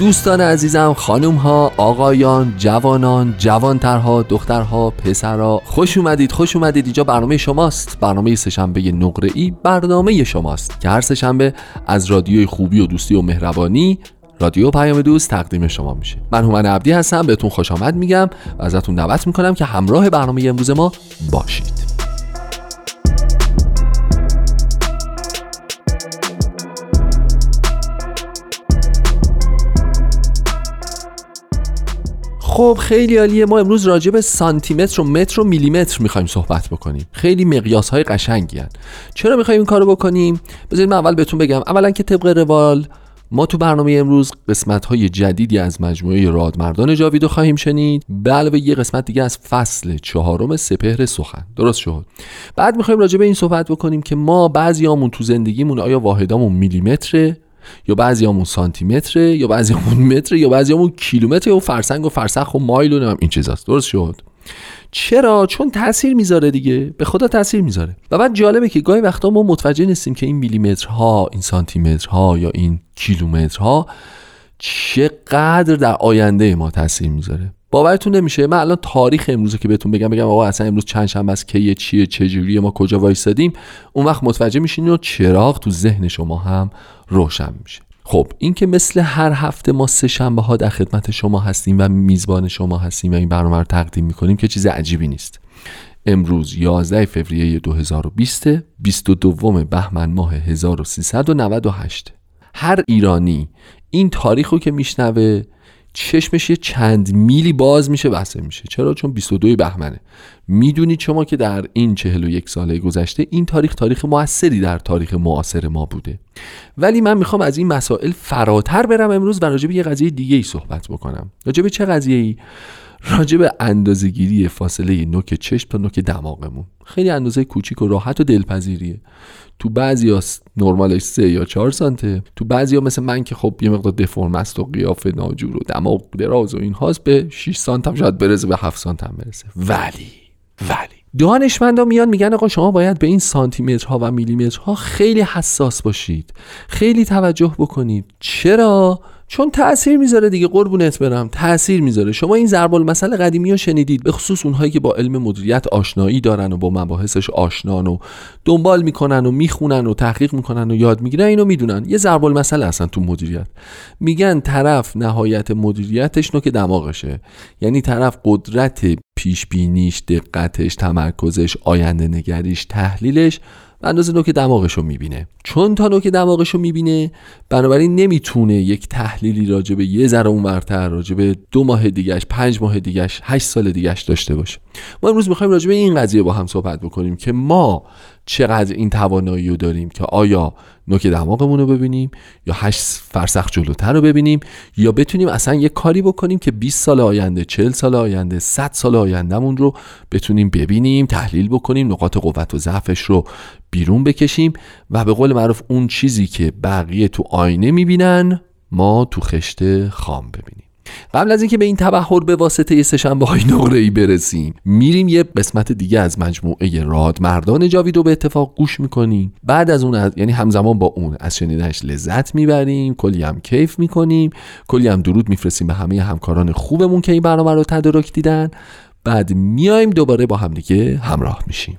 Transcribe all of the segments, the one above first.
دوستان عزیزم خانم ها آقایان جوانان جوانترها دخترها پسرها خوش اومدید خوش اومدید. اینجا برنامه شماست. برنامه سهشنبه نقره ای برنامه شماست که هر سهشنبه از رادیوی خوبی و دوستی و مهربانی رادیو پیام دوست تقدیم شما میشه. من هومن عبدی هستم بهتون خوش آمد میگم و ازتون دعوت می‌کنم که همراه برنامه امروز ما باشید. خب خیلی عالیه. ما امروز راجع به سانتیمتر و متر و میلیمتر می‌خوایم صحبت بکنیم. خیلی مقیاس های قشنگی هن. چرا می‌خوایم این کارو بکنیم؟ بذارید من اول بهتون بگم. اولا که طبق روال ما تو برنامه امروز قسمت های جدیدی از مجموعه رادمردان جاویدو خواهیم شنید. به علاوه یه قسمت دیگه از فصل چهارم سپهر سخن. درست شد. بعد می‌خوایم راجع به این صحبت بکنیم که ما بعضیامون تو زندگیمون آیا واحدامون میلیمتره؟ یا بعضیامون سانتی متره یا بعضیامون متر یا بعضیامون کیلومتر و فرسنگ و فرسخ و مایل و این چیزاست. درست شد. چرا؟ چون تاثیر می‌ذاره دیگه. به خدا تاثیر می‌ذاره. و بعد جالبه که گاهی وقتا ما متوجه نیستیم که این میلیمترها این سانتیمترها یا این کیلومترها چقدر در آینده ما تاثیر می‌ذاره. باورتون نمیشه؟ من الان تاریخ امروز که بهتون بگم بگم آقا اصلا امروز چند شنبه است کیه چیه چه جوریه ما کجا وایسادیم؟ اون وقت متوجه میشین و چراغ تو ذهن شما هم روشن میشه. خب این که مثل هر هفته ما سه شنبه ها در خدمت شما هستیم و میزبان شما هستیم و این برنامه رو تقدیم می‌کنیم که چیز عجیبی نیست. امروز 11 فوریه 2020 22 بهمن ماه 1398 هر ایرانی این تاریخ رو که میشنوه چشمش یه چند میلی باز میشه بسته میشه. چرا؟ چون 22 بهمنه. می‌دونید شما که در این 41 ساله گذشته این تاریخ تاریخ موثری در تاریخ معاصر ما بوده. ولی من می‌خوام از این مسائل فراتر برم امروز و راجع یه قضیه دیگه ای صحبت بکنم. راجع چه قضیه ای راجع به اندازه‌گیری فاصله نوک چشم تا نوک دماغمون. خیلی اندازه کوچیک و راحت و دلپذیریه. تو بعضی ها نرمالش سه یا چهار سانته. تو بعضی ها مثل من که خب یه مقدار دفرم است و قیافه ناجور و دماغ دراز و این هاست به 6 سانت هم شاید برسه به 7 سانت هم برسه. ولی ولی دانشمندا میان میگن آقا شما باید به این سانتیمترها و میلیمترها خیلی حساس باشید. خیلی توجه بکنید. چرا؟ چون تاثیر می‌ذاره دیگه قربونت برم. تاثیر می‌ذاره. شما این ضرب المثل قدیمی رو شنیدید. به خصوص اونهایی که با علم مدیریت آشنایی دارن و با مباحثش آشنان و دنبال می‌کنن و می‌خونن و تحقیق می‌کنن و یاد می‌گیرن اینو می‌دونن. یه ضرب المثل هستن تو مدیریت. میگن طرف نهایت مدیریتش نو که دماغشه. یعنی طرف قدرت پیش بینیش دقتش تمرکزش آینده نگریش تحلیلش به اندازه نوک دماغش رو می‌بینه. چون تا نوک دماغش رو می‌بینه بنابراین نمی‌تونه یک تحلیلی راجع به یه ذره اون برتر راجع به دو ماه دیگهش پنج ماه دیگهش هشت سال دیگهش داشته باشه. ما امروز می‌خوایم راجع به این قضیه با هم صحبت بکنیم که ما چقدر این توانایی رو داریم که آیا نوک دماغمون رو ببینیم یا هشت فرسخ جلوتر رو ببینیم یا بتونیم اصلا یه کاری بکنیم که 20 سال آینده 40 سال آینده 100 سال آیندهمون رو بتونیم ببینیم تحلیل بکنیم نقاط قوت و ضعفش رو بیرون بکشیم و به قول معروف اون چیزی که بقیه تو آینه می‌بینن ما تو خشت خام ببینیم. قبل از اینکه به این تبهر به واسطه سهشنبه های نقره ای برسیم میریم یه قسمت دیگه از مجموعه راد مردان جاوید رو به اتفاق گوش می‌کنیم. بعد از اون از... یعنی همزمان با اون از شنیدنش لذت می‌بریم کلی هم کیف می‌کنیم کلی هم درود میفرستیم به همه همکاران خوبمون که این برنامه رو تدارک دیدن. بعد میایم دوباره با همدیگه همراه میشیم.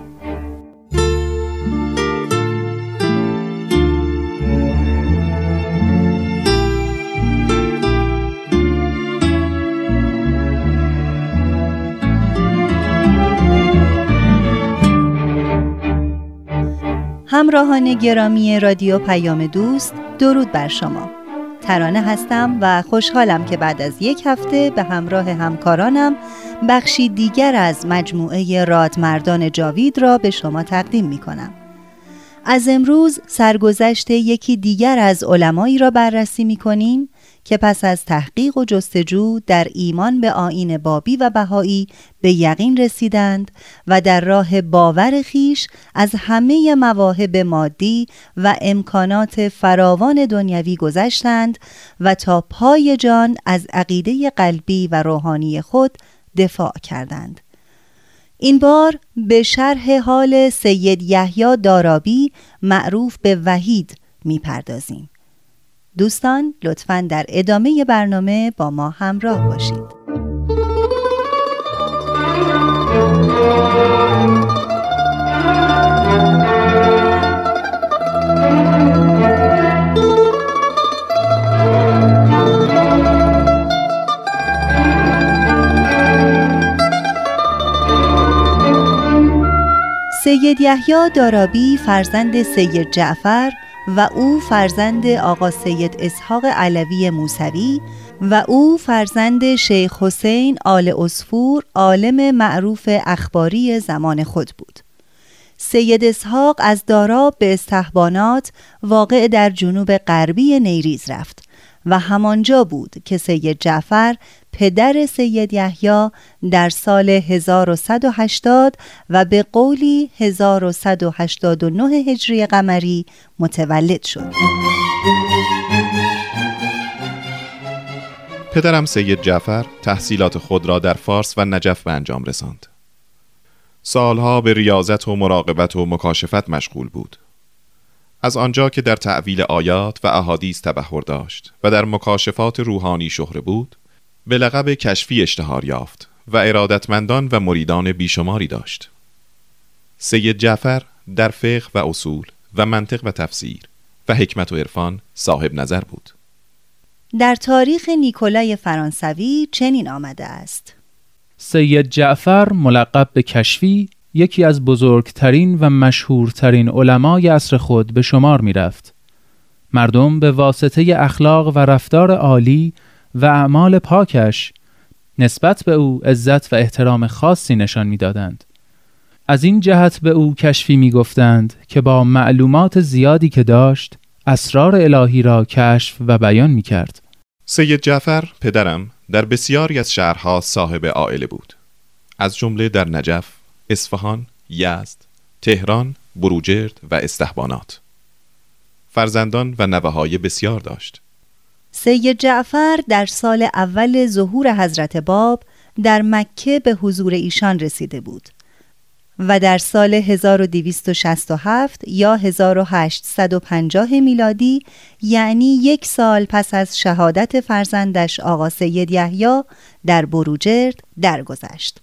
همراهان گرامی رادیو پیام دوست درود بر شما ترانه هستم و خوشحالم که بعد از یک هفته به همراه همکارانم بخشی دیگر از مجموعه رادمردان جاوید را به شما تقدیم می کنم. از امروز سرگذشت یکی دیگر از علمایی را بررسی می کنیم که پس از تحقیق و جستجو در ایمان به آین بابی و بهایی به یقین رسیدند و در راه باور خیش از همه مواهب مادی و امکانات فراوان دنیوی گذشتند و تا پای جان از عقیده قلبی و روحانی خود دفاع کردند. این بار به شرح حال سید یحیی دارابی معروف به وحید می‌پردازیم. دوستان لطفا در ادامه برنامه با ما همراه باشید. سید یحیی دارابی فرزند سید جعفر و او فرزند آقا سید اسحاق علوی موسوی و او فرزند شیخ حسین آل اسفور عالم معروف اخباری زمان خود بود. سید اسحاق از داراب به استحبانات واقع در جنوب غربی نیریز رفت و همانجا بود که سید جعفر پدر سید یحیی در سال 1180 و به قولی 1189 هجری قمری متولد شد. پدرم سید جعفر تحصیلات خود را در فارس و نجف به انجام رساند. سالها به ریاضت و مراقبت و مکاشفت مشغول بود. از آنجا که در تعویل آیات و احادیث تبهر داشت و در مکاشفات روحانی شهره بود به لقب کشفی اشتهار یافت و ارادتمندان و مریدان بیشماری داشت. سید جعفر در فقه و اصول و منطق و تفسیر و حکمت و عرفان صاحب نظر بود. در تاریخ نیکولای فرانسوی چنین آمده است. سید جعفر ملقب به کشفی یکی از بزرگترین و مشهورترین علمای عصر خود به شمار می رفت. مردم به واسطه اخلاق و رفتار عالی و اعمال پاکش نسبت به او عزت و احترام خاصی نشان می‌دادند. از این جهت به او کشفی می گفتند که با معلومات زیادی که داشت اسرار الهی را کشف و بیان می کرد. سید جعفر پدرم در بسیاری از شهرها صاحب عائله بود. از جمله در نجف، اصفهان، یزد، تهران، بروجرد و استحبانات. فرزندان و نوه های بسیار داشت. سید جعفر در سال اول ظهور حضرت باب در مکه به حضور ایشان رسیده بود و در سال 1267 یا 1850 میلادی یعنی یک سال پس از شهادت فرزندش آقا سید یحیی در بروجرد درگذشت.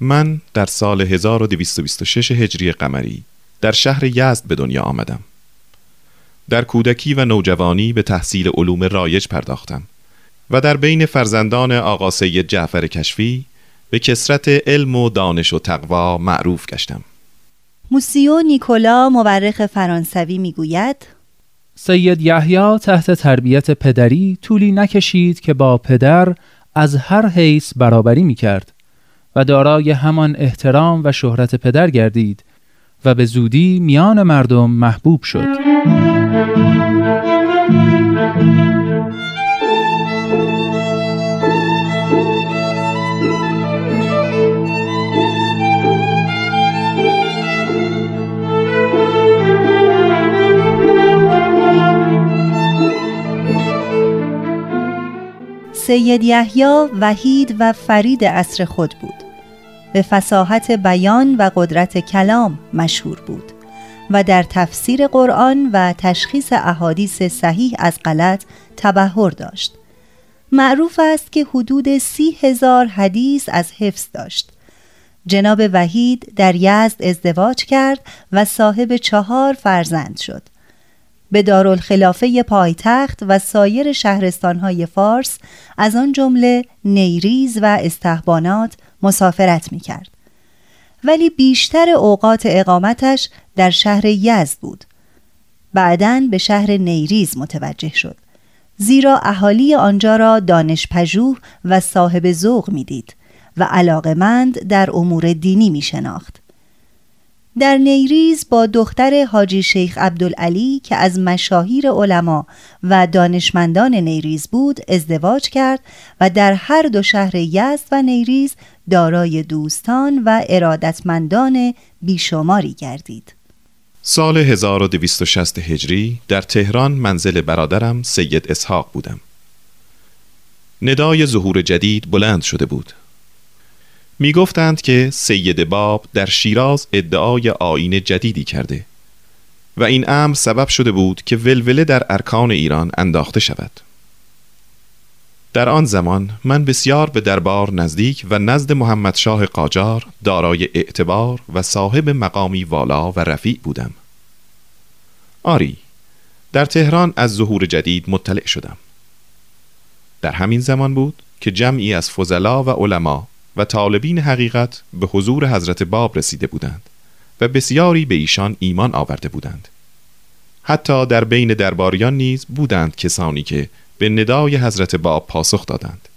من در سال 1226 هجری قمری در شهر یزد به دنیا آمدم. در کودکی و نوجوانی به تحصیل علوم رایج پرداختم و در بین فرزندان آقا سید جعفر کشفی به کسرت علم و دانش و تقوا معروف گشتم موسیو نیکولا مورخ فرانسوی می‌گوید سید یحیی تحت تربیت پدری طولی نکشید که با پدر از هر حیث برابری می کرد و دارای همان احترام و شهرت پدر گردید و به زودی میان مردم محبوب شد. سید یحیی وحید و فرید عصر خود بود. به فساحت بیان و قدرت کلام مشهور بود و در تفسیر قرآن و تشخیص احادیث صحیح از غلط تبهر داشت. معروف است که حدود سی هزار حدیث از حفظ داشت. جناب وحید در یزد ازدواج کرد و صاحب چهار فرزند شد. به دارالخلافه پایتخت و سایر شهرستانهای فارس از آن جمله نیریز و استحبانات مسافرت می کرد. ولی بیشتر اوقات اقامتش در شهر یزد بود. بعدا به شهر نیریز متوجه شد. زیرا اهالی آنجا را دانش پژوه و صاحب ذوق می‌دید و علاقمند در امور دینی می شناخت. در نیریز با دختر حاجی شیخ عبدالعلی که از مشاهیر علما و دانشمندان نیریز بود ازدواج کرد و در هر دو شهر یزد و نیریز دارای دوستان و ارادتمندان بیشماری گردید. سال 1260 هجری در تهران منزل برادرم سید اسحاق بودم. ندای ظهور جدید بلند شده بود. می گفتند که سید باب در شیراز ادعای آین جدیدی کرده و این امر سبب شده بود که ولوله در ارکان ایران انداخته شود. در آن زمان من بسیار به دربار نزدیک و نزد محمد شاه قاجار دارای اعتبار و صاحب مقامی والا و رفیع بودم آری در تهران از ظهور جدید مطلع شدم در همین زمان بود که جمعی از فضلا و علما و طالبین حقیقت به حضور حضرت باب رسیده بودند و بسیاری به ایشان ایمان آورده بودند. حتی در بین درباریان نیز بودند کسانی که به ندای حضرت باب پاسخ دادند.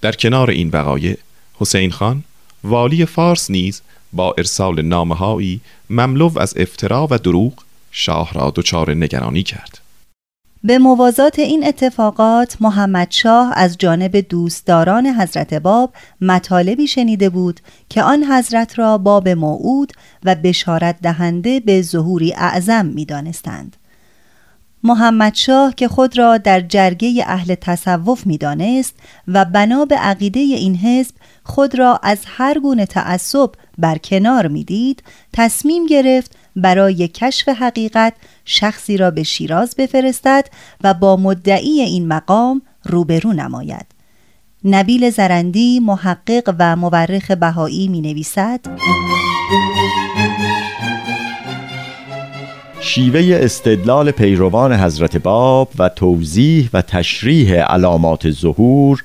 در کنار این وقایع حسین خان والی فارس نیز با ارسال نامهایی مملو از افترا و دروغ شاه را دچار نگرانی کرد. به موازات این اتفاقات محمد شاه از جانب دوستداران حضرت باب مطالبی شنیده بود که آن حضرت را باب موعود و بشارت دهنده به ظهوری اعظم می دانستند. محمد شاه که خود را در جرگه اهل تصوف می دانست و بنا به عقیده این حزب خود را از هر گونه تعصب برکنار می‌دید تصمیم گرفت برای کشف حقیقت شخصی را به شیراز بفرستد و با مدعی این مقام روبرو نماید. نبیل زرندی محقق و مورخ بهایی می نویسد شیوه استدلال پیروان حضرت باب و توضیح و تشریح علامات ظهور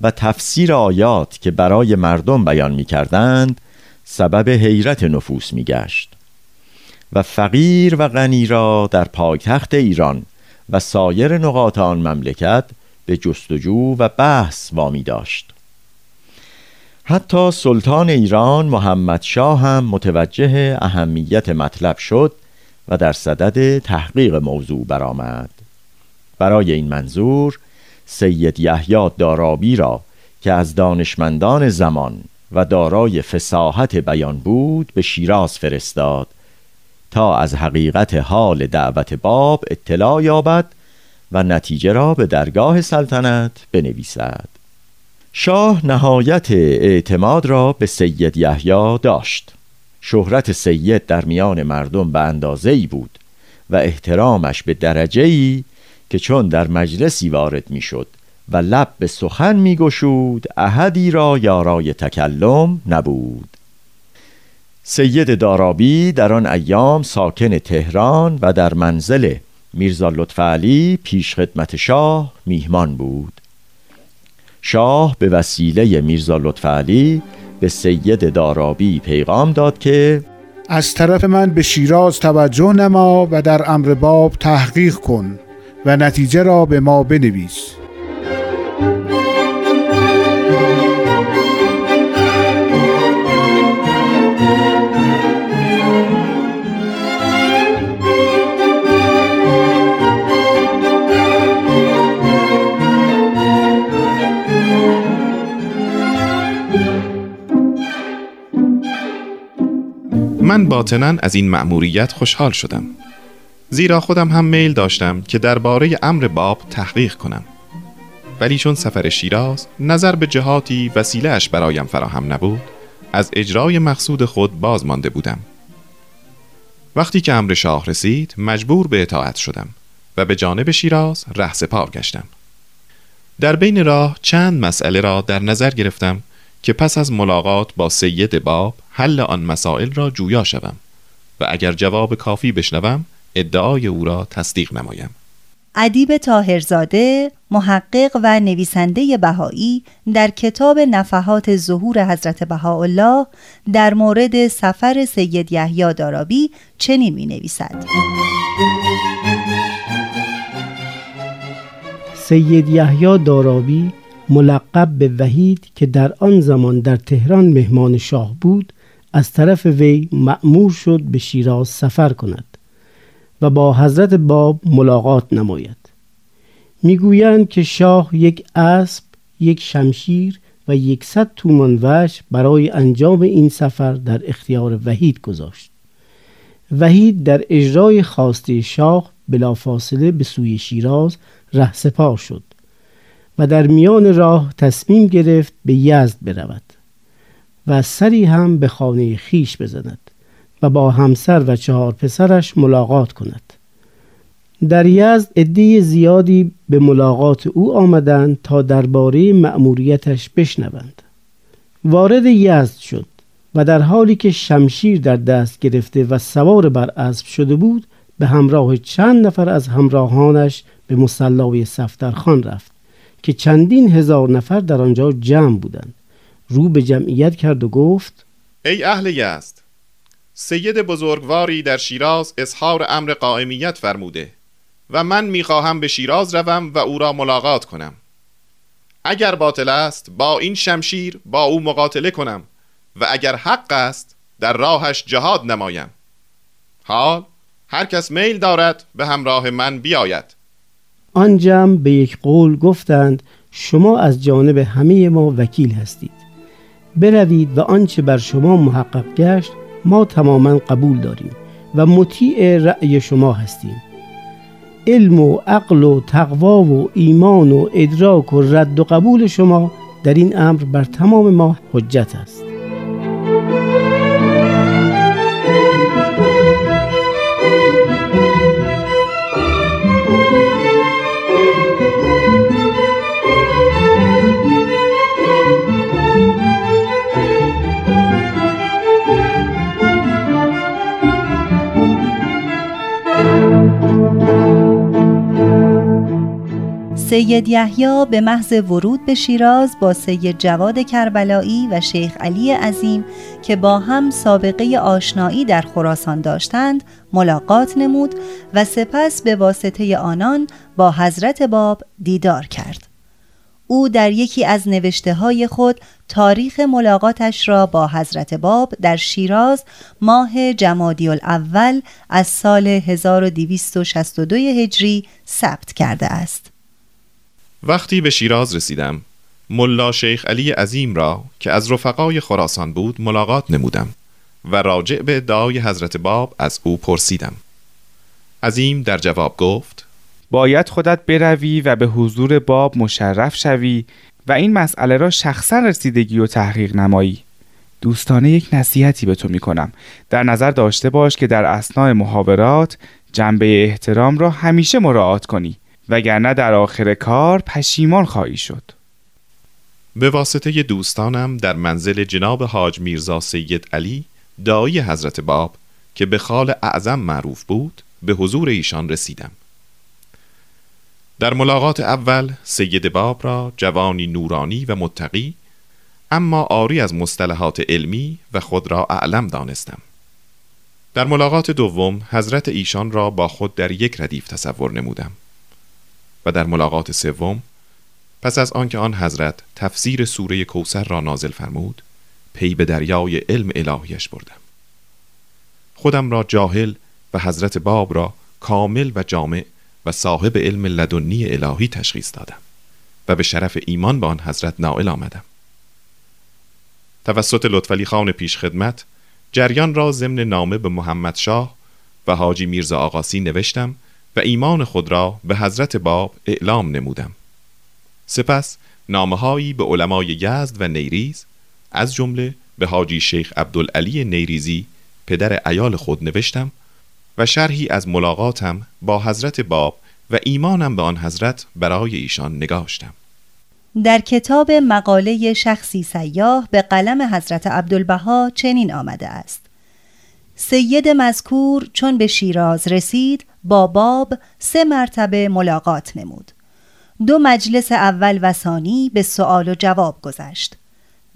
و تفسیر آیات که برای مردم بیان می کردند سبب حیرت نفوس می گشت و فقیر و غنی را در پایتخت ایران و سایر نقاط آن مملکت به جستجو و بحث وامی داشت. حتی سلطان ایران محمد شاه هم متوجه اهمیت مطلب شد و در صدد تحقیق موضوع برآمد. برای این منظور سید یحیی دارابی را که از دانشمندان زمان و دارای فساحت بیان بود به شیراز فرستاد تا از حقیقت حال دعوت باب اطلاع یابد و نتیجه را به درگاه سلطنت بنویسد. شاه نهایت اعتماد را به سید یحیی داشت. شهرت سید در میان مردم به اندازه ای بود و احترامش به درجه ای که چون در مجلسی وارد می‌شد و لب به سخن میگشود احدی را یارای تکلم نبود. سید دارابی در آن ایام ساکن تهران و در منزل میرزا لطفعلی پیش خدمت شاه میهمان بود. شاه به وسیله میرزا لطفعلی به سید دارابی پیغام داد که از طرف من به شیراز توجه نما و در امر باب تحقیق کن و نتیجه را به ما بنویس. من باطنا از این مأموریت خوشحال شدم. زیرا خودم هم میل داشتم که درباره امر باب تحقیق کنم. ولی چون سفر شیراز نظر به جهاتی وسیله اش برایم فراهم نبود از اجرای مقصود خود باز مانده بودم. وقتی که امر شاه رسید مجبور به اطاعت شدم و به جانب شیراز ره سپار گشتم. در بین راه چند مسئله را در نظر گرفتم که پس از ملاقات با سید باب حل آن مسائل را جویا شوم و اگر جواب کافی بشنوم ادعای او را تصدیق نمایم. ادیب تاهرزاده محقق و نویسنده بهایی در کتاب نفحات ظهور حضرت بهاءالله در مورد سفر سید یحیی دارابی چنین می نویسد سید یحیی دارابی ملقب به وحید که در آن زمان در تهران مهمان شاه بود از طرف وی مأمور شد به شیراز سفر کند و با حضرت باب ملاقات نماید. می‌گویند که شاه یک اسب یک شمشیر و یکصد تومان وش برای انجام این سفر در اختیار وحید گذاشت. وحید در اجرای خواسته شاه بلافاصله به سوی شیراز رهسپار شد. و در میان راه تصمیم گرفت به یزد برود و سری هم به خانه خیش بزند و با همسر و چهار پسرش ملاقات کند. در یزد عده زیادی به ملاقات او آمدند تا درباره مأموریتش بشنوند. وارد یزد شد و در حالی که شمشیر در دست گرفته و سوار بر اسب شده بود به همراه چند نفر از همراهانش به مسلای صفدرخان رفت. که چندین هزار نفر در آنجا جمع بودند. رو به جمعیت کرد و گفت ای اهل یزد سید بزرگواری در شیراز اظهار امر قائمیت فرموده و من می‌خواهم به شیراز روم و او را ملاقات کنم. اگر باطل است با این شمشیر با او مقاتله کنم و اگر حق است در راهش جهاد نمایم. حال هر کس میل دارد به همراه من بیاید. آن جمع به یک قول گفتند شما از جانب همه ما وکیل هستید. بروید و آنچه بر شما محقق گشت ما تماما قبول داریم و مطیع رأی شما هستیم. علم و عقل و تقوا و ایمان و ادراک و رد و قبول شما در این امر بر تمام ما حجت است. سید یحیی به محض ورود به شیراز با سید جواد کربلایی و شیخ علی عظیم که با هم سابقه آشنایی در خراسان داشتند ملاقات نمود و سپس به واسطه آنان با حضرت باب دیدار کرد او در یکی از نوشته های خود تاریخ ملاقاتش را با حضرت باب در شیراز ماه جمادی الاول از سال 1262 هجری ثبت کرده است. وقتی به شیراز رسیدم ملا شیخ علی عظیم را که از رفقای خراسان بود ملاقات نمودم و راجع به ادعای حضرت باب از او پرسیدم. عظیم در جواب گفت باید خودت بروی و به حضور باب مشرف شوی و این مسئله را شخصا رسیدگی و تحقیق نمایی. دوستانه یک نصیحتی به تو می کنم در نظر داشته باش که در اسناع محاورات جنبه احترام را همیشه مراعات کنی. وگرنه در آخر کار پشیمان خواهی شد. به واسطه دوستانم در منزل جناب حاج میرزا سید علی دایی حضرت باب که به خال اعظم معروف بود به حضور ایشان رسیدم. در ملاقات اول سید باب را جوانی نورانی و متقی اما آری از مصطلحات علمی و خود را اعلم دانستم. در ملاقات دوم حضرت ایشان را با خود در یک ردیف تصور نمودم. و در ملاقات سوم پس از آنکه آن حضرت تفسیر سوره کوسر را نازل فرمود پی به دریای علم الهیش بردم. خودم را جاهل و حضرت باب را کامل و جامع و صاحب علم لدنی الهی تشخیص دادم و به شرف ایمان به آن حضرت نائل آمدم. توسط لطفلی خان پیش خدمت جریان را ضمن نامه به محمد شاه و حاجی میرزا آقاسی نوشتم و ایمان خود را به حضرت باب اعلام نمودم. سپس نامههایی به علمای یزد و نیریز از جمله به حاجی شیخ عبدالعلی نیریزی پدر ایال خود نوشتم و شرحی از ملاقاتم با حضرت باب و ایمانم به آن حضرت برای ایشان نگاشتم. در کتاب مقاله شخصی سیاه به قلم حضرت عبدالبها چنین آمده است. سید مذکور چون به شیراز رسید با باب سه مرتبه ملاقات نمود. دو مجلس اول و ثانی به سوال و جواب گذشت.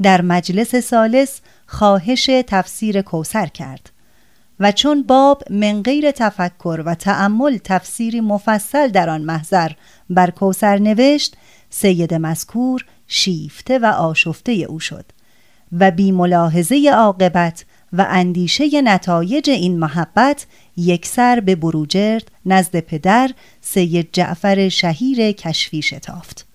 در مجلس سالس خواهش تفسیر کوسر کرد و چون باب من غیر تفکر و تأمل تفسیری مفصل در آن محضر بر کوسر نوشت سید مذکور شیفته و آشفته او شد و بی ملاحظه عاقبت و اندیشه نتایج این محبت یکسر به بروجرد نزد پدر سید جعفر شهیر کشفی شتافت.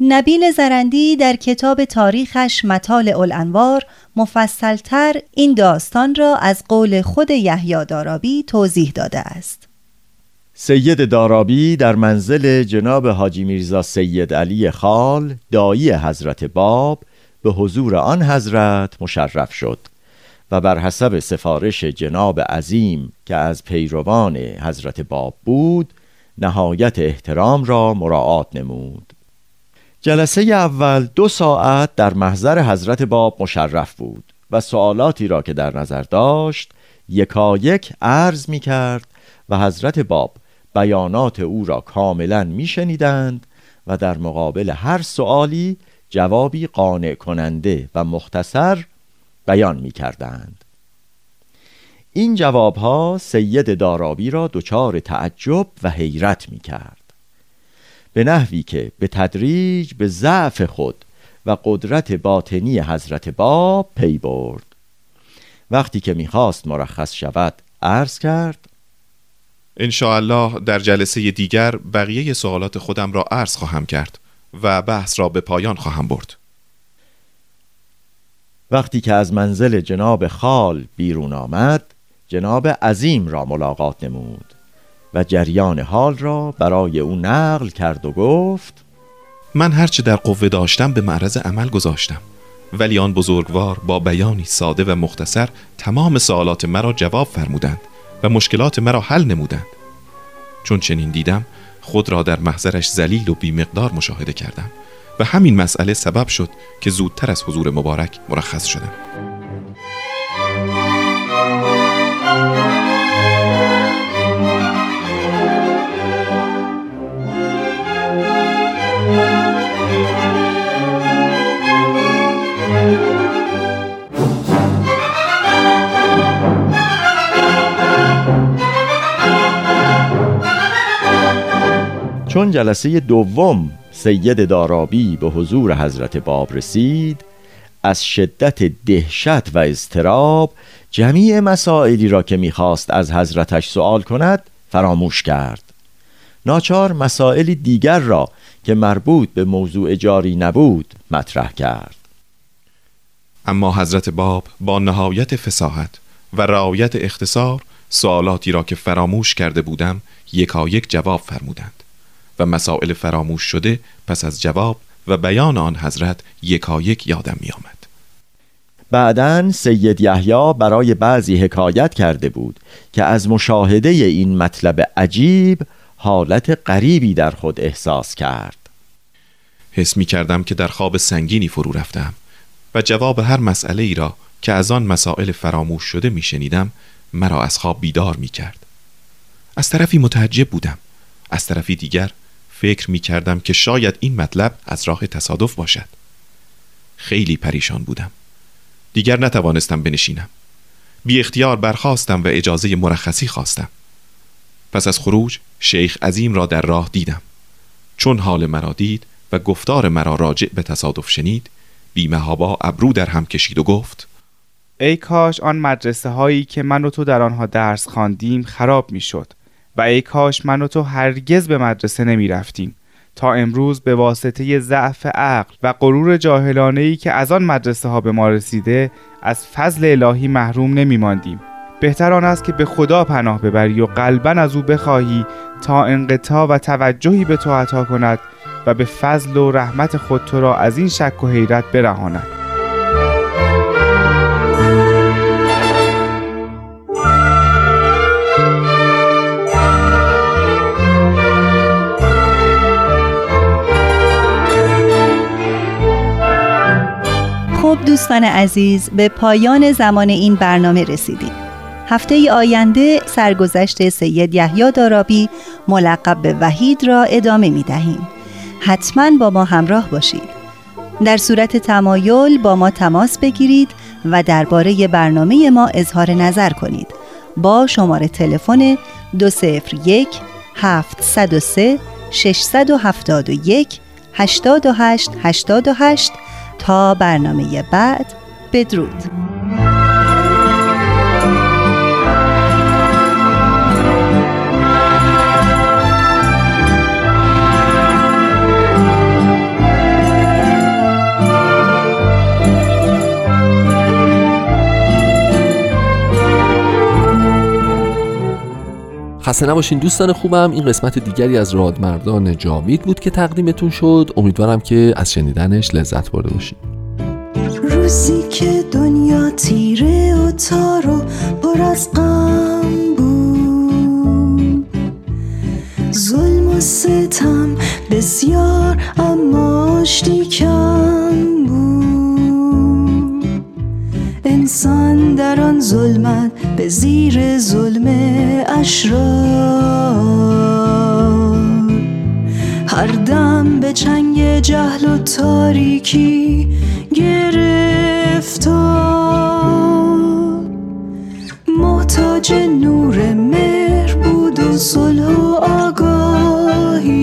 نبیل زرندی در کتاب تاریخش مطال الانوار مفصلتر این داستان را از قول خود یحیی دارابی توضیح داده است. سید دارابی در منزل جناب حاجی میرزا سید علی خال دایی حضرت باب به حضور آن حضرت مشرف شد. و بر حسب سفارش جناب عظیم که از پیروان حضرت باب بود نهایت احترام را مراعات نمود. جلسه اول دو ساعت در محضر حضرت باب مشرف بود و سوالاتی را که در نظر داشت یکایک عرض می کرد و حضرت باب بیانات او را کاملا می شنیدند و در مقابل هر سوالی جوابی قانع کننده و مختصر بیان می کردند. این جوابها سید دارابی را دچار تعجب و حیرت می کرد. به نحوی که به تدریج به ضعف خود و قدرت باطنی حضرت باب پی برد وقتی که می‌خواست مرخص شود عرض کرد الله در جلسه دیگر بقیه سوالات خودم را عرض خواهم کرد و بحث را به پایان خواهم برد وقتی که از منزل جناب خال بیرون آمد جناب عظیم را ملاقات نمود و جریان حال را برای او نقل کرد و گفت من هرچه در قوه داشتم به معرض عمل گذاشتم. ولی آن بزرگوار با بیانی ساده و مختصر تمام سوالات مرا جواب فرمودند و مشکلات مرا حل نمودند. چون چنین دیدم خود را در محضرش زلیل و بیمقدار مشاهده کردم. و همین مسئله سبب شد که زودتر از حضور مبارک مرخص شدم. چون جلسه دوم سید دارابی به حضور حضرت باب رسید از شدت دهشت و اضطراب جمیع مسائلی را که می‌خواست از حضرتش سوال کند فراموش کرد. ناچار مسائل دیگر را که مربوط به موضوع جاری نبود مطرح کرد. اما حضرت باب با نهایت فساحت و رعایت اختصار سوالاتی را که فراموش کرده بودم یکایک جواب فرمودند. و مسائل فراموش شده پس از جواب و بیان آن حضرت یکایک یادم می آمد. بعدا سید یحیی برای بعضی حکایت کرده بود که از مشاهده این مطلب عجیب حالت غریبی در خود احساس کرد حس می کردم که در خواب سنگینی فرو رفتم و جواب هر مسئله ای را که از آن مسائل فراموش شده می شنیدم مرا از خواب بیدار می کرد از طرفی متعجب بودم از طرفی دیگر فکر می کردم که شاید این مطلب از راه تصادف باشد. خیلی پریشان بودم. دیگر نتوانستم بنشینم. بی اختیار برخواستم و اجازه مرخصی خواستم. پس از خروج شیخ عظیم را در راه دیدم. چون حال مرا دید و گفتار مرا راجع به تصادف شنید بیمهابا ابرو در هم کشید و گفت ای کاش آن مدرسه هایی که من و تو در آنها درس خواندیم خراب می شد و ای کاش من و تو هرگز به مدرسه نمی رفتیم تا امروز به واسطه ضعف عقل و غرور جاهلانه ای که از آن مدرسه ها به ما رسیده از فضل الهی محروم نمی ماندیم بهتر آن است که به خدا پناه ببری و قلبا از او بخواهی تا انقطاع و توجهی به تو عطا کند و به فضل و رحمت خود تو را از این شک و حیرت برهاند. دوستان عزیز به پایان زمان این برنامه رسیدیم. هفته ای آینده سرگذشت سید یحیی دارابی ملقب به وحید را ادامه می دهیم. حتما با ما همراه باشید. در صورت تمایل با ما تماس بگیرید و درباره برنامه ما اظهار نظر کنید. با شماره تلفن 201 703 671 828 88 تا برنامه بعد. بدرود. خسته نباشین دوستان خوبم. این قسمت دیگری از رادمردان جاوید بود که تقدیمتون شد. امیدوارم که از شنیدنش لذت برده باشین. روزی که دنیا تیره و تار و پر از غم بود. ظلم و ستم بسیار اما کم زیر ظلم اشرار. هر دم به چنگ جهل و تاریکی گرفتار. محتاج نور مهر بود و صلح و آگاهی.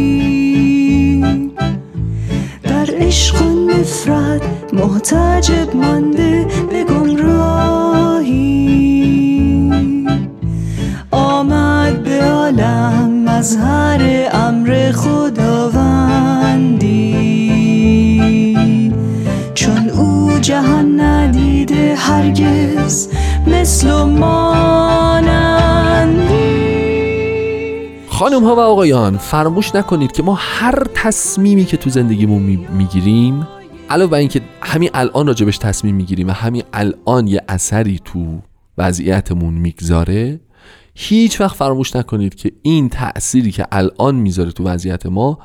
در عشق و نفرت محتجب مانده خانم ها و آقایان فراموش نکنید که ما هر تصمیمی که تو زندگیمون می‌گیریم علاوه بر اینکه همین الان راجبش تصمیم می‌گیریم و همین الان یه اثری تو وضعیتمون می‌گذاره هیچ وقت فراموش نکنید که این تأثیری که الان می‌ذاره تو وضعیت ما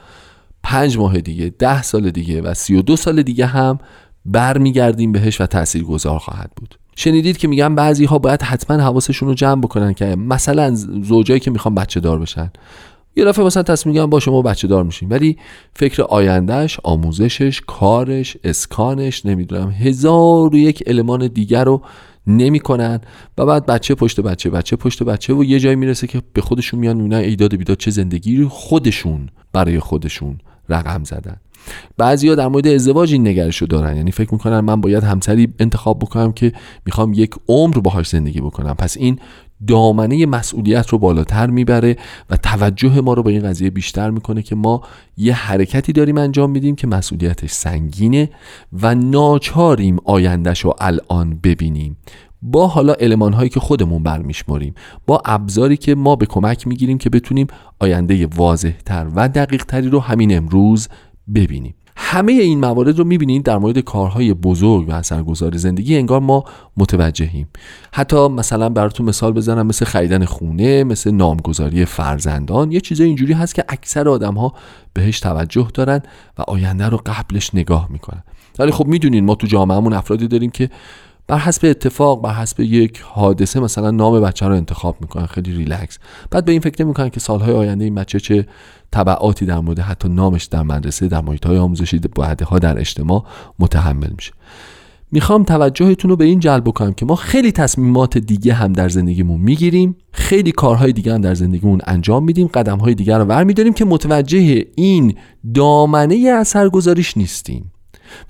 پنج ماه دیگه ده سال دیگه و سی و دو سال دیگه هم برمیگردیم بهش و تأثیر گذار خواهد بود. شنیدید که میگن بعضی ها باید حتما حواسشون رو جمع بکنن که مثلا زوجایی که می‌خوان بچه دار بشن. یه دفعه مثلا تصمیم می‌گیرن با شما بچه دار میشین ولی فکر آیندهش آموزشش کارش اسکانش نمی‌دونم هزار و یک المان دیگر رو نمی‌کنن و بعد بچه پشت بچه بچه پشت بچه و یه جایی می‌رسه که به خودشون میان می‌بینن ایداد بیداد چه زندگی رو خودشون برای خودشون رقم زدن. بعضیا در مورد ازدواج این نگرش رو دارن. یعنی فکر می‌کنن من باید همسری انتخاب بکنم که می‌خوام یک عمر باهاش زندگی بکنم. پس این دامنه مسئولیت رو بالاتر می‌بره و توجه ما رو به این قضیه بیشتر می‌کنه که ما یه حرکتی داریم انجام میدیم که مسئولیتش سنگینه و ناچاریم آیندهش رو الان ببینیم. با حالا علمان هایی که خودمون برمیشماریم با ابزاری که ما به کمک می‌گیریم که بتونیم آینده واضح تر و دقیق تری رو همین امروز ببینیم. همه این موارد رو می‌بینید در مورد کارهای بزرگ و اثرگذار زندگی انگار ما متوجهیم. حتی مثلا براتون مثال بزنم مثل خریدن خونه مثل نامگذاری فرزندان یه چیز اینجوری هست که اکثر آدم ها بهش توجه دارن و آینده رو قبلش نگاه می‌کنن. ولی خب می‌دونین ما تو جامعهمون افرادی داریم که بر حسب اتفاق بر حسب یک حادثه مثلا نام بچه رو انتخاب می‌کنن خیلی ریلکس. بعد به این فکر می‌کنن که سالهای آینده این بچه چه تبعاتی در مورد حتی نامش در مدرسه در محیط های آموزشی ها در اجتماع متحمل میشه. می‌خوام توجهتون رو به این جلب بکنم که ما خیلی تصمیمات دیگه هم در زندگیمون می‌گیریم. خیلی کارهای دیگه هم در زندگیمون انجام میدیم. قدمهای دیگر رو ور که متوجه این دامنه اثرگذاریش نیستیم.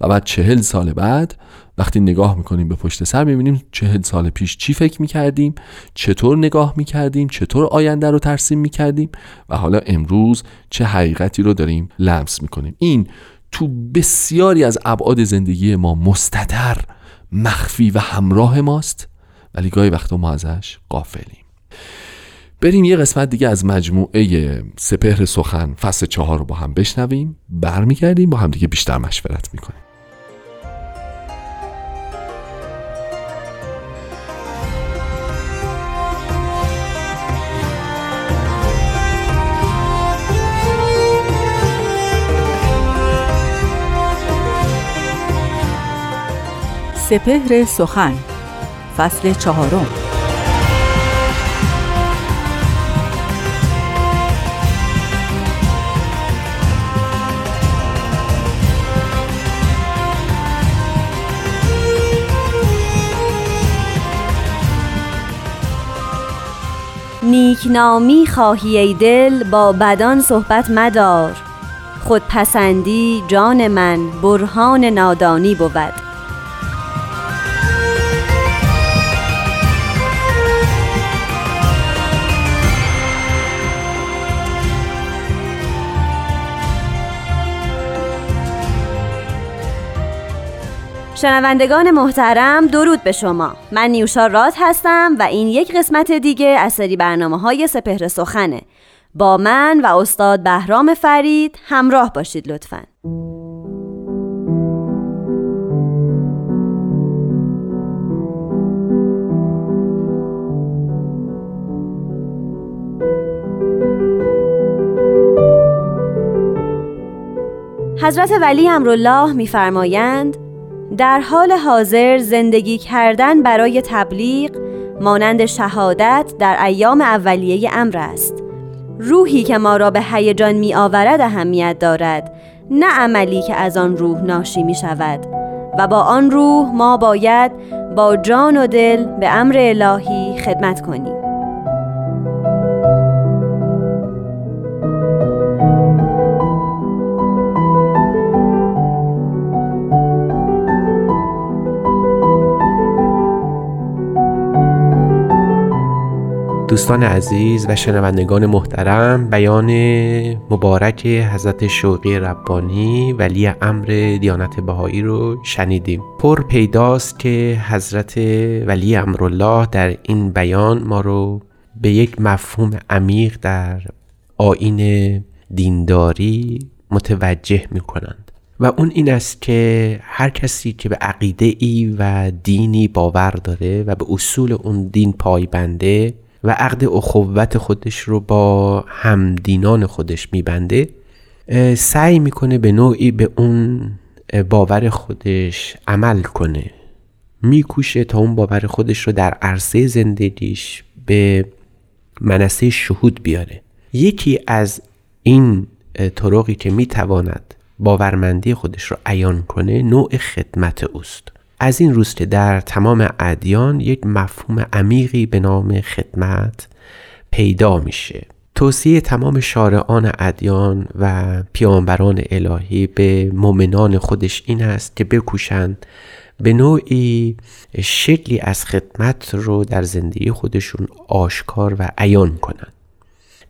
و بعد چهل سال بعد وقتی نگاه می‌کنیم به پشت سر می‌بینیم چهل سال پیش چی فکر می‌کردیم؟ چطور نگاه می‌کردیم؟ چطور آینده رو ترسیم می‌کردیم؟ و حالا امروز چه حقیقتی رو داریم لمس می‌کنیم؟ این تو بسیاری از ابعاد زندگی ما مستدر مخفی و همراه ماست. ولی گاهی وقتا ما ازش قافلیم بریم یه قسمت دیگه از مجموعه سپهر سخن فصل چهار رو با هم بشنویم. برمیگردیم با هم دیگه بیشتر مشورت می‌کنیم. سپهر سخن فصل چهارم. نیکنامی خواهی ای دل با بدان صحبت مدار. خودپسندی جان من برهان نادانی بود. شنوندگان محترم درود به شما. من نیوشا رات هستم و این یک قسمت دیگه از سری برنامه های سپهر سخنه. با من و استاد بهرام فرید همراه باشید لطفا. حضرت ولی امرالله میفرمایند در حال حاضر زندگی کردن برای تبلیغ مانند شهادت در ایام اولیه امر است. روحی که ما را به هیجان می آورد اهمیت دارد نه عملی که از آن روح ناشی می شود و با آن روح ما باید با جان و دل به امر الهی خدمت کنیم. دوستان عزیز و شنوندگان محترم بیان مبارک حضرت شوقی ربانی ولی امر دیانت بهایی رو شنیدیم. پر پیداست که حضرت ولی امرالله در این بیان ما رو به یک مفهوم عمیق در آین دینداری متوجه می کنند و اون این است که هر کسی که به عقیده ای و دینی باور داره و به اصول اون دین پایبنده و عقد اخوت خودش رو با همدینان خودش میبنده. سعی می‌کنه به نوعی به اون باور خودش عمل کنه. میکوشه تا اون باور خودش رو در عرصه زندگیش به منصه شهود بیاره. یکی از این طرقی که می‌تواند باورمندی خودش رو عیان کنه نوع خدمت اوست. از این روست که در تمام ادیان یک مفهوم عمیقی به نام خدمت پیدا میشه. توصیه تمام شارعان ادیان و پیامبران الهی به مؤمنان خودش این است که بکوشند به نوعی شکلی از خدمت رو در زندگی خودشون آشکار و عیان کنند.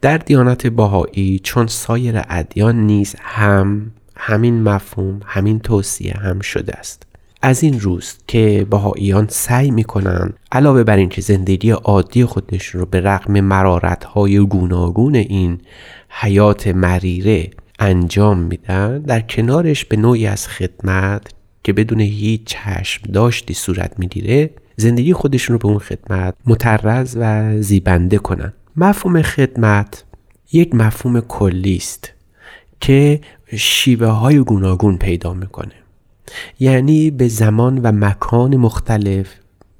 در دیانت باهایی چون سایر ادیان نیز هم همین مفهوم همین توصیه هم شده است. از این روز که بهاییان سعی می‌کنن علاوه بر اینکه زندگی عادی خودش رو به رغم مرارت های گوناگون این حیات مریره انجام میدن در کنارش به نوعی از خدمت که بدون هیچ چشم داشتی صورت می‌گیره زندگی خودشون رو به اون خدمت مترز و زیبنده کنن. مفهوم خدمت یک مفهوم کلی است که شیوه های گوناگون پیدا می‌کنه. یعنی به زمان و مکان مختلف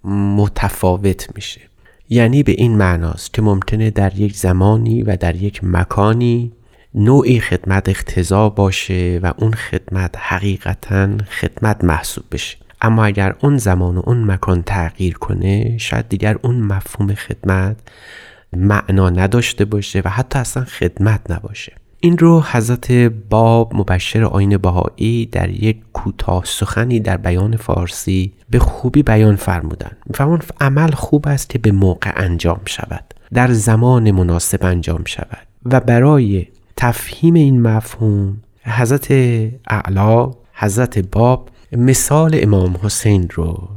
متفاوت میشه. یعنی به این معناست که ممکنه در یک زمانی و در یک مکانی نوعی خدمت اختضا باشه و اون خدمت حقیقتا خدمت محسوب بشه. اما اگر اون زمان و اون مکان تغییر کنه شاید دیگر اون مفهوم خدمت معنا نداشته باشه و حتی اصلا خدمت نباشه. این رو حضرت باب مبشر آین بهایی در یک کوتاه سخنی در بیان فارسی به خوبی بیان فرمودند میفرمان عمل خوب است که به موقع انجام شود. در زمان مناسب انجام شود. و برای تفهیم این مفهوم حضرت اعلا حضرت باب مثال امام حسین رو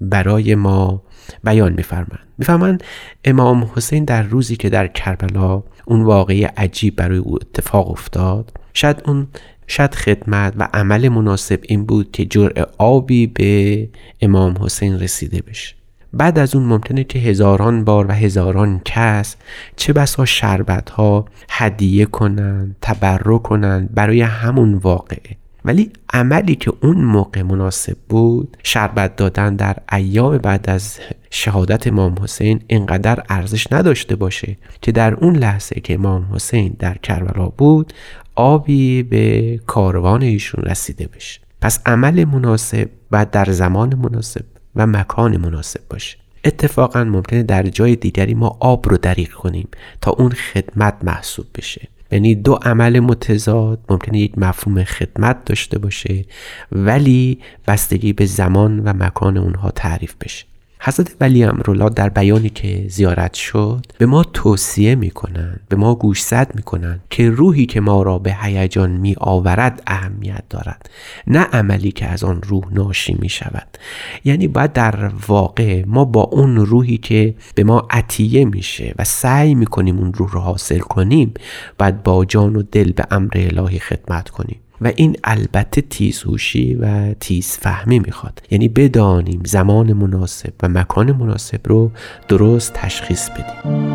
برای ما بیان میفرمند میفرمند امام حسین در روزی که در کربلا اون واقعی عجیب برای او اتفاق افتاد شاید اون شاید خدمت و عمل مناسب این بود که جرع آبی به امام حسین رسیده بشه. بعد از اون ممکنه که هزاران بار و هزاران کس چه بسا شربت ها هدیه کنند تبرک کنند برای همون واقعه. ولی عملی که اون موقع مناسب بود شربت دادن در ایام بعد از شهادت امام حسین اینقدر ارزش نداشته باشه که در اون لحظه که امام حسین در کربلا بود آبی به کاروان ایشون رسیده بشه. پس عمل مناسب و در زمان مناسب و مکان مناسب باشه. اتفاقا ممکنه در جای دیگری ما آب رو دریق کنیم تا اون خدمت محسوب بشه. یعنی دو عمل متضاد ممکنه یک مفهوم خدمت داشته باشه ولی بستگی به زمان و مکان اونها تعریف بشه. حضرت ولی امرالله در بیانی که زیارت شد به ما توصیه می‌کنند به ما گوشزد می‌کنند که روحی که ما را به هیجان می آورد اهمیت دارد نه عملی که از آن روح ناشی می شود یعنی باید در واقع ما با اون روحی که به ما عطیه میشه و سعی می‌کنیم اون روح رو حاصل کنیم باید با جان و دل به امر الهی خدمت کنیم. و این البته تیزهوشی و تیز فهمی می‌خواد. یعنی بدانیم زمان مناسب و مکان مناسب رو درست تشخیص بدیم.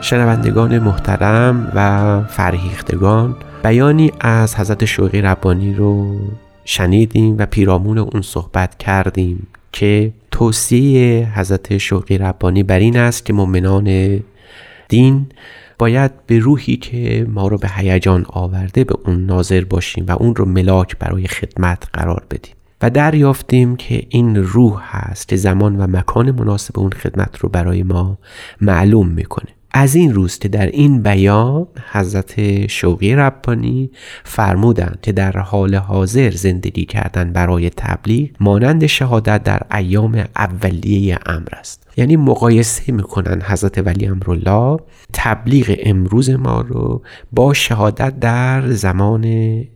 شنوندگان محترم و فرهیختگان بیانی از حضرت شوقی ربانی رو شنیدیم و پیرامون اون صحبت کردیم که توصیه حضرت شوقی ربانی بر این است که مؤمنان دین باید به روحی که ما رو به هیجان آورده به اون ناظر باشیم و اون رو ملاک برای خدمت قرار بدیم و دریافتیم که این روح هست که زمان و مکان مناسب اون خدمت رو برای ما معلوم می‌کنه. از این روز که در این بیان حضرت شوقی ربانی فرمودند که در حال حاضر زندگی کردن برای تبلیغ مانند شهادت در ایام اولیه امر است. یعنی مقایسه می‌کنن حضرت ولی امرالله تبلیغ امروز ما رو با شهادت در زمان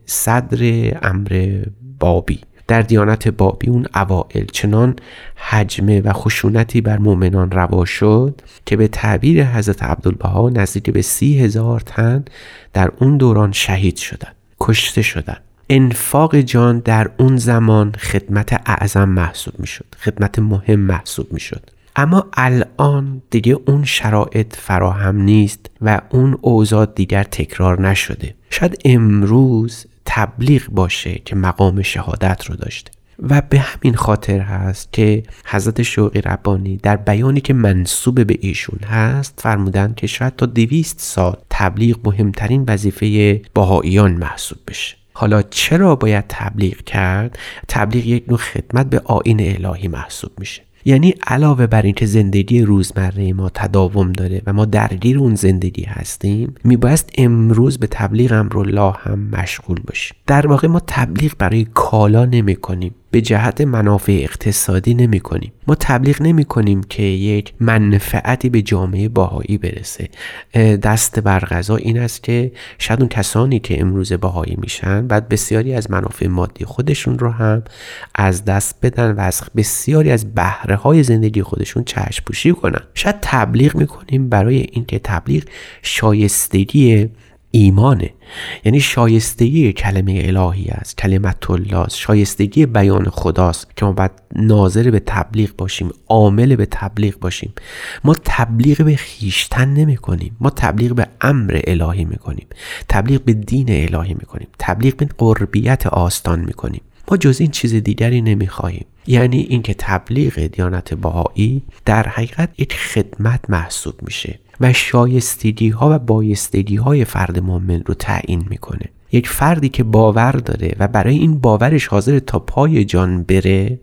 صدر امر بابی. در دیانت بابی اون اوائل. چنان حجمه و خشونتی بر مؤمنان روا شد که به تعبیر حضرت عبدالبها نزدیک به سی هزار تن در اون دوران شهید شدن کشته شدن. انفاق جان در اون زمان خدمت اعظم محسوب می شد خدمت مهم محسوب می شد اما الان دیگه اون شرایط فراهم نیست و اون اوضاع دیگر تکرار نشده. شاید امروز تبلیغ باشه که مقام شهادت رو داشته. و به همین خاطر هست که حضرت شوقی ربانی در بیانی که منصوب به ایشون هست فرمودند که شاید تا دویست سال تبلیغ مهمترین وظیفه باهاییان محسوب بشه. حالا چرا باید تبلیغ کرد؟ تبلیغ یک نوع خدمت به آین الهی محسوب میشه. یعنی علاوه بر اینکه زندگی روزمره ما تداوم داره و ما درگیر اون زندگی هستیم میبایست امروز به تبلیغ امرالله هم مشغول باشیم. در واقع ما تبلیغ برای کالا نمی کنیم به جهت منافع اقتصادی نمی کنیم. ما تبلیغ نمی کنیم که یک منفعتی به جامعه باهایی برسه. دست بر غذا این است که شاید اون کسانی که امروز باهایی میشن بعد بسیاری از منافع مادی خودشون رو هم از دست بدن و از بسیاری از بهره های زندگی خودشون چشم پوشی کنن. شاید تبلیغ می‌کنیم برای اینکه تبلیغ شایستگی ایمانه. یعنی شایستگی کلمه الهی است کلمت الله است شایستگی بیان خداست که ما باید ناظر به تبلیغ باشیم عامل به تبلیغ باشیم. ما تبلیغ به خیشتن نمی کنیم ما تبلیغ به امر الهی می کنیم تبلیغ به دین الهی می کنیم تبلیغ به قربیت آستان می کنیم ما جز این چیز دیگری نمی‌خواهیم. یعنی اینکه تبلیغ دیانت بهایی در حقیقت یک خدمت محسوب میشه. و شایستگی ها و بایستگی های فرد مؤمن رو تعیین می‌کنه. یک فردی که باور داره و برای این باورش حاضر تا پای جان بره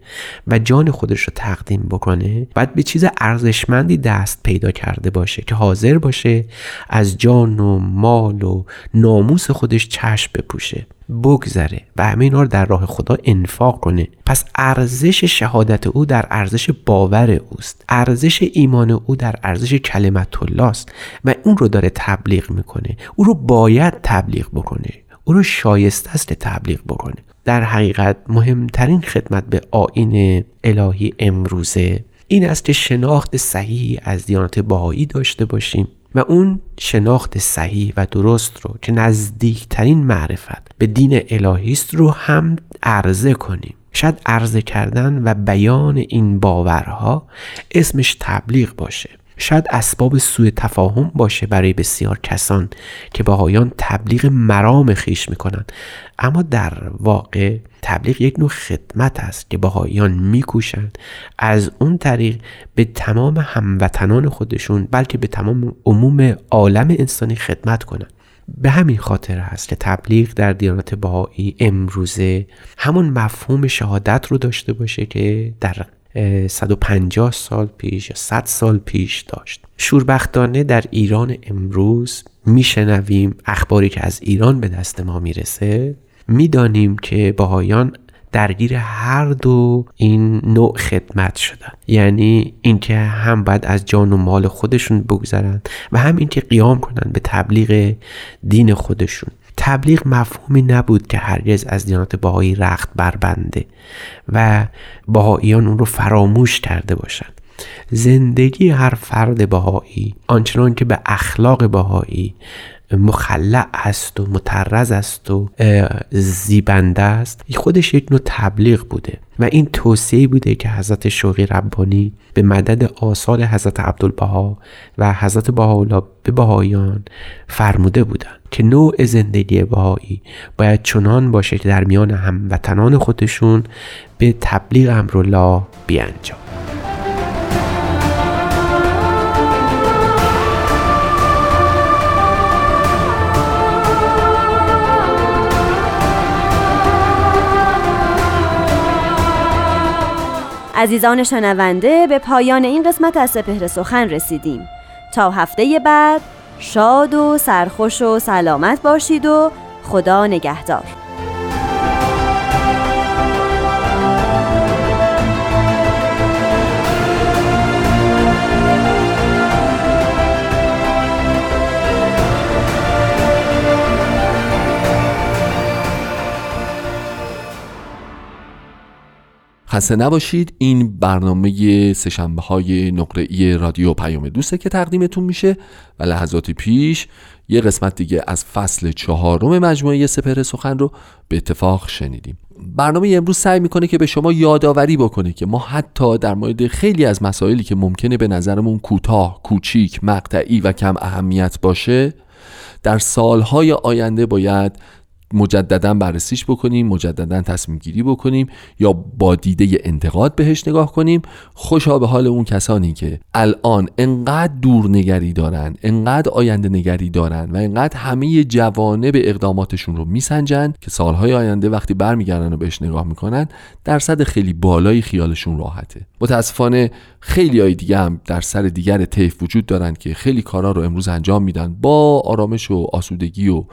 و جان خودش رو تقدیم بکنه باید به چیز ارزشمندی دست پیدا کرده باشه که حاضر باشه از جان و مال و ناموس خودش چشم بپوشه. بگذره و همه اینا رو در راه خدا انفاق کنه. پس ارزش شهادت او در ارزش باور اوست. ارزش ایمان او در ارزش کلمت الله است و اون رو داره تبلیغ می‌کنه. او رو باید تبلیغ بکنه. او رو شایسته است تبلیغ بکنه. در حقیقت مهمترین خدمت به آین الهی امروزه این است که شناخت صحیحی از دیانت باهایی داشته باشیم. و اون شناخت صحیح و درست رو که نزدیکترین معرفت به دین الهی است رو هم عرضه کنیم. شاید عرضه کردن و بیان این باورها اسمش تبلیغ باشه. شاید اسباب سوء تفاهم باشه برای بسیار کسان که باهایان تبلیغ مرام خیش می‌کنند اما در واقع تبلیغ یک نوع خدمت است که باهایان میکوشند. از اون طریق به تمام هموطنان خودشون بلکه به تمام عموم عالم انسانی خدمت کنند. به همین خاطر هست که تبلیغ در دیانت بهایی امروزه همون مفهوم شهادت رو داشته باشه که در 150 سال پیش یا 100 سال پیش داشت. شوربختانه در ایران امروز میشنویم اخباری که از ایران به دست ما می‌رسه. می‌دانیم که باهایان درگیر هر دو این نوع خدمت شدن. یعنی اینکه هم باید از جان و مال خودشون بگذرن و هم اینکه قیام کنن به تبلیغ دین خودشون. تبلیغ مفهومی نبود که هرگز از دیانت باهایی رخت بربنده و باهاییان اون رو فراموش کرده باشند زندگی هر فرد باهایی آنچنان که به اخلاق باهایی مخلع است و مترز است و زیبنده است. خودش یک نوع تبلیغ بوده و این توصیه بوده که حضرت شوقی ربانی به مدد آثار حضرت عبدالبها و حضرت بهاءالله به بهایان فرموده بودند که نوع زندگی بهایی باید چنان باشه که در میان هموطنان خودشون به تبلیغ امرالله بیانجام. عزیزان شنونده به پایان این قسمت از سپهر سخن رسیدیم. تا هفته بعد شاد و سرخوش و سلامت باشید و خدا نگهدار. خسته نباشید. این برنامه سشنبه های نقره رادیو پیام دوسته که تقدیمتون میشه و لحظاتی پیش یه قسمت دیگه از فصل چهارم مجموعه سپر سخن رو به اتفاق شنیدیم. برنامه امروز سعی می‌کنه که به شما یادآوری بکنه که ما حتی در مورد خیلی از مسائلی که ممکنه به نظرمون کوتاه، کوچیک، مقطعی و کم اهمیت باشه در سالهای آینده باید مجددا بررسیش بکنیم مجددا تصمیم گیری بکنیم یا با دیده انتقاد بهش نگاه کنیم. خوشا به حال اون کسانی که الان انقدر دور نگری دارن انقدر آینده نگری دارن و انقدر همه جوانه به اقداماتشون رو میسنجن که سالهای آینده وقتی برمیگردن و بهش نگاه می‌کنن درصد خیلی بالایی خیالشون راحته. متاسفانه خیلی های دیگه هم در سر دیگر طیف وجود دارن که خیلی کارا رو امروز انجام میدن. با آرامش و آسودگی و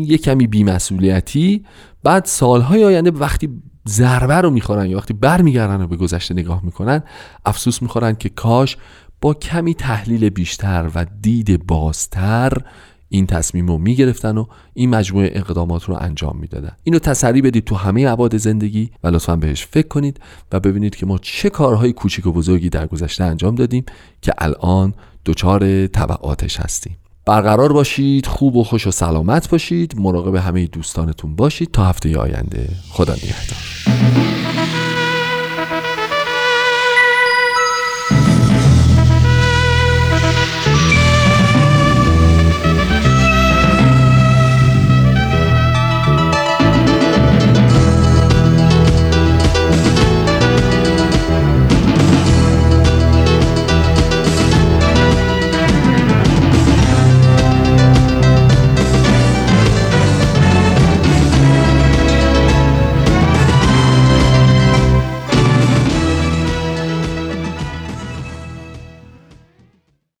یه کمی بیمسئولیتی. بعد سالهای آینده وقتی ضربه رو می‌خورن یا وقتی برمیگردن و به گذشته نگاه می‌کنن افسوس می‌خورن که کاش با کمی تحلیل بیشتر و دید بازتر این تصمیم رو می‌گرفتن و این مجموعه اقدامات رو انجام می‌دادن. اینو تسری بدید تو همه عباد زندگی و لطفا بهش فکر کنید و ببینید که ما چه کارهای کوچیک و بزرگی در گذشته انجام دادیم که الان دچار تبعاتش هستیم. برقرار باشید خوب و خوش و سلامت باشید مراقب همه دوستانتون باشید. تا هفته آینده خدا نگهدار.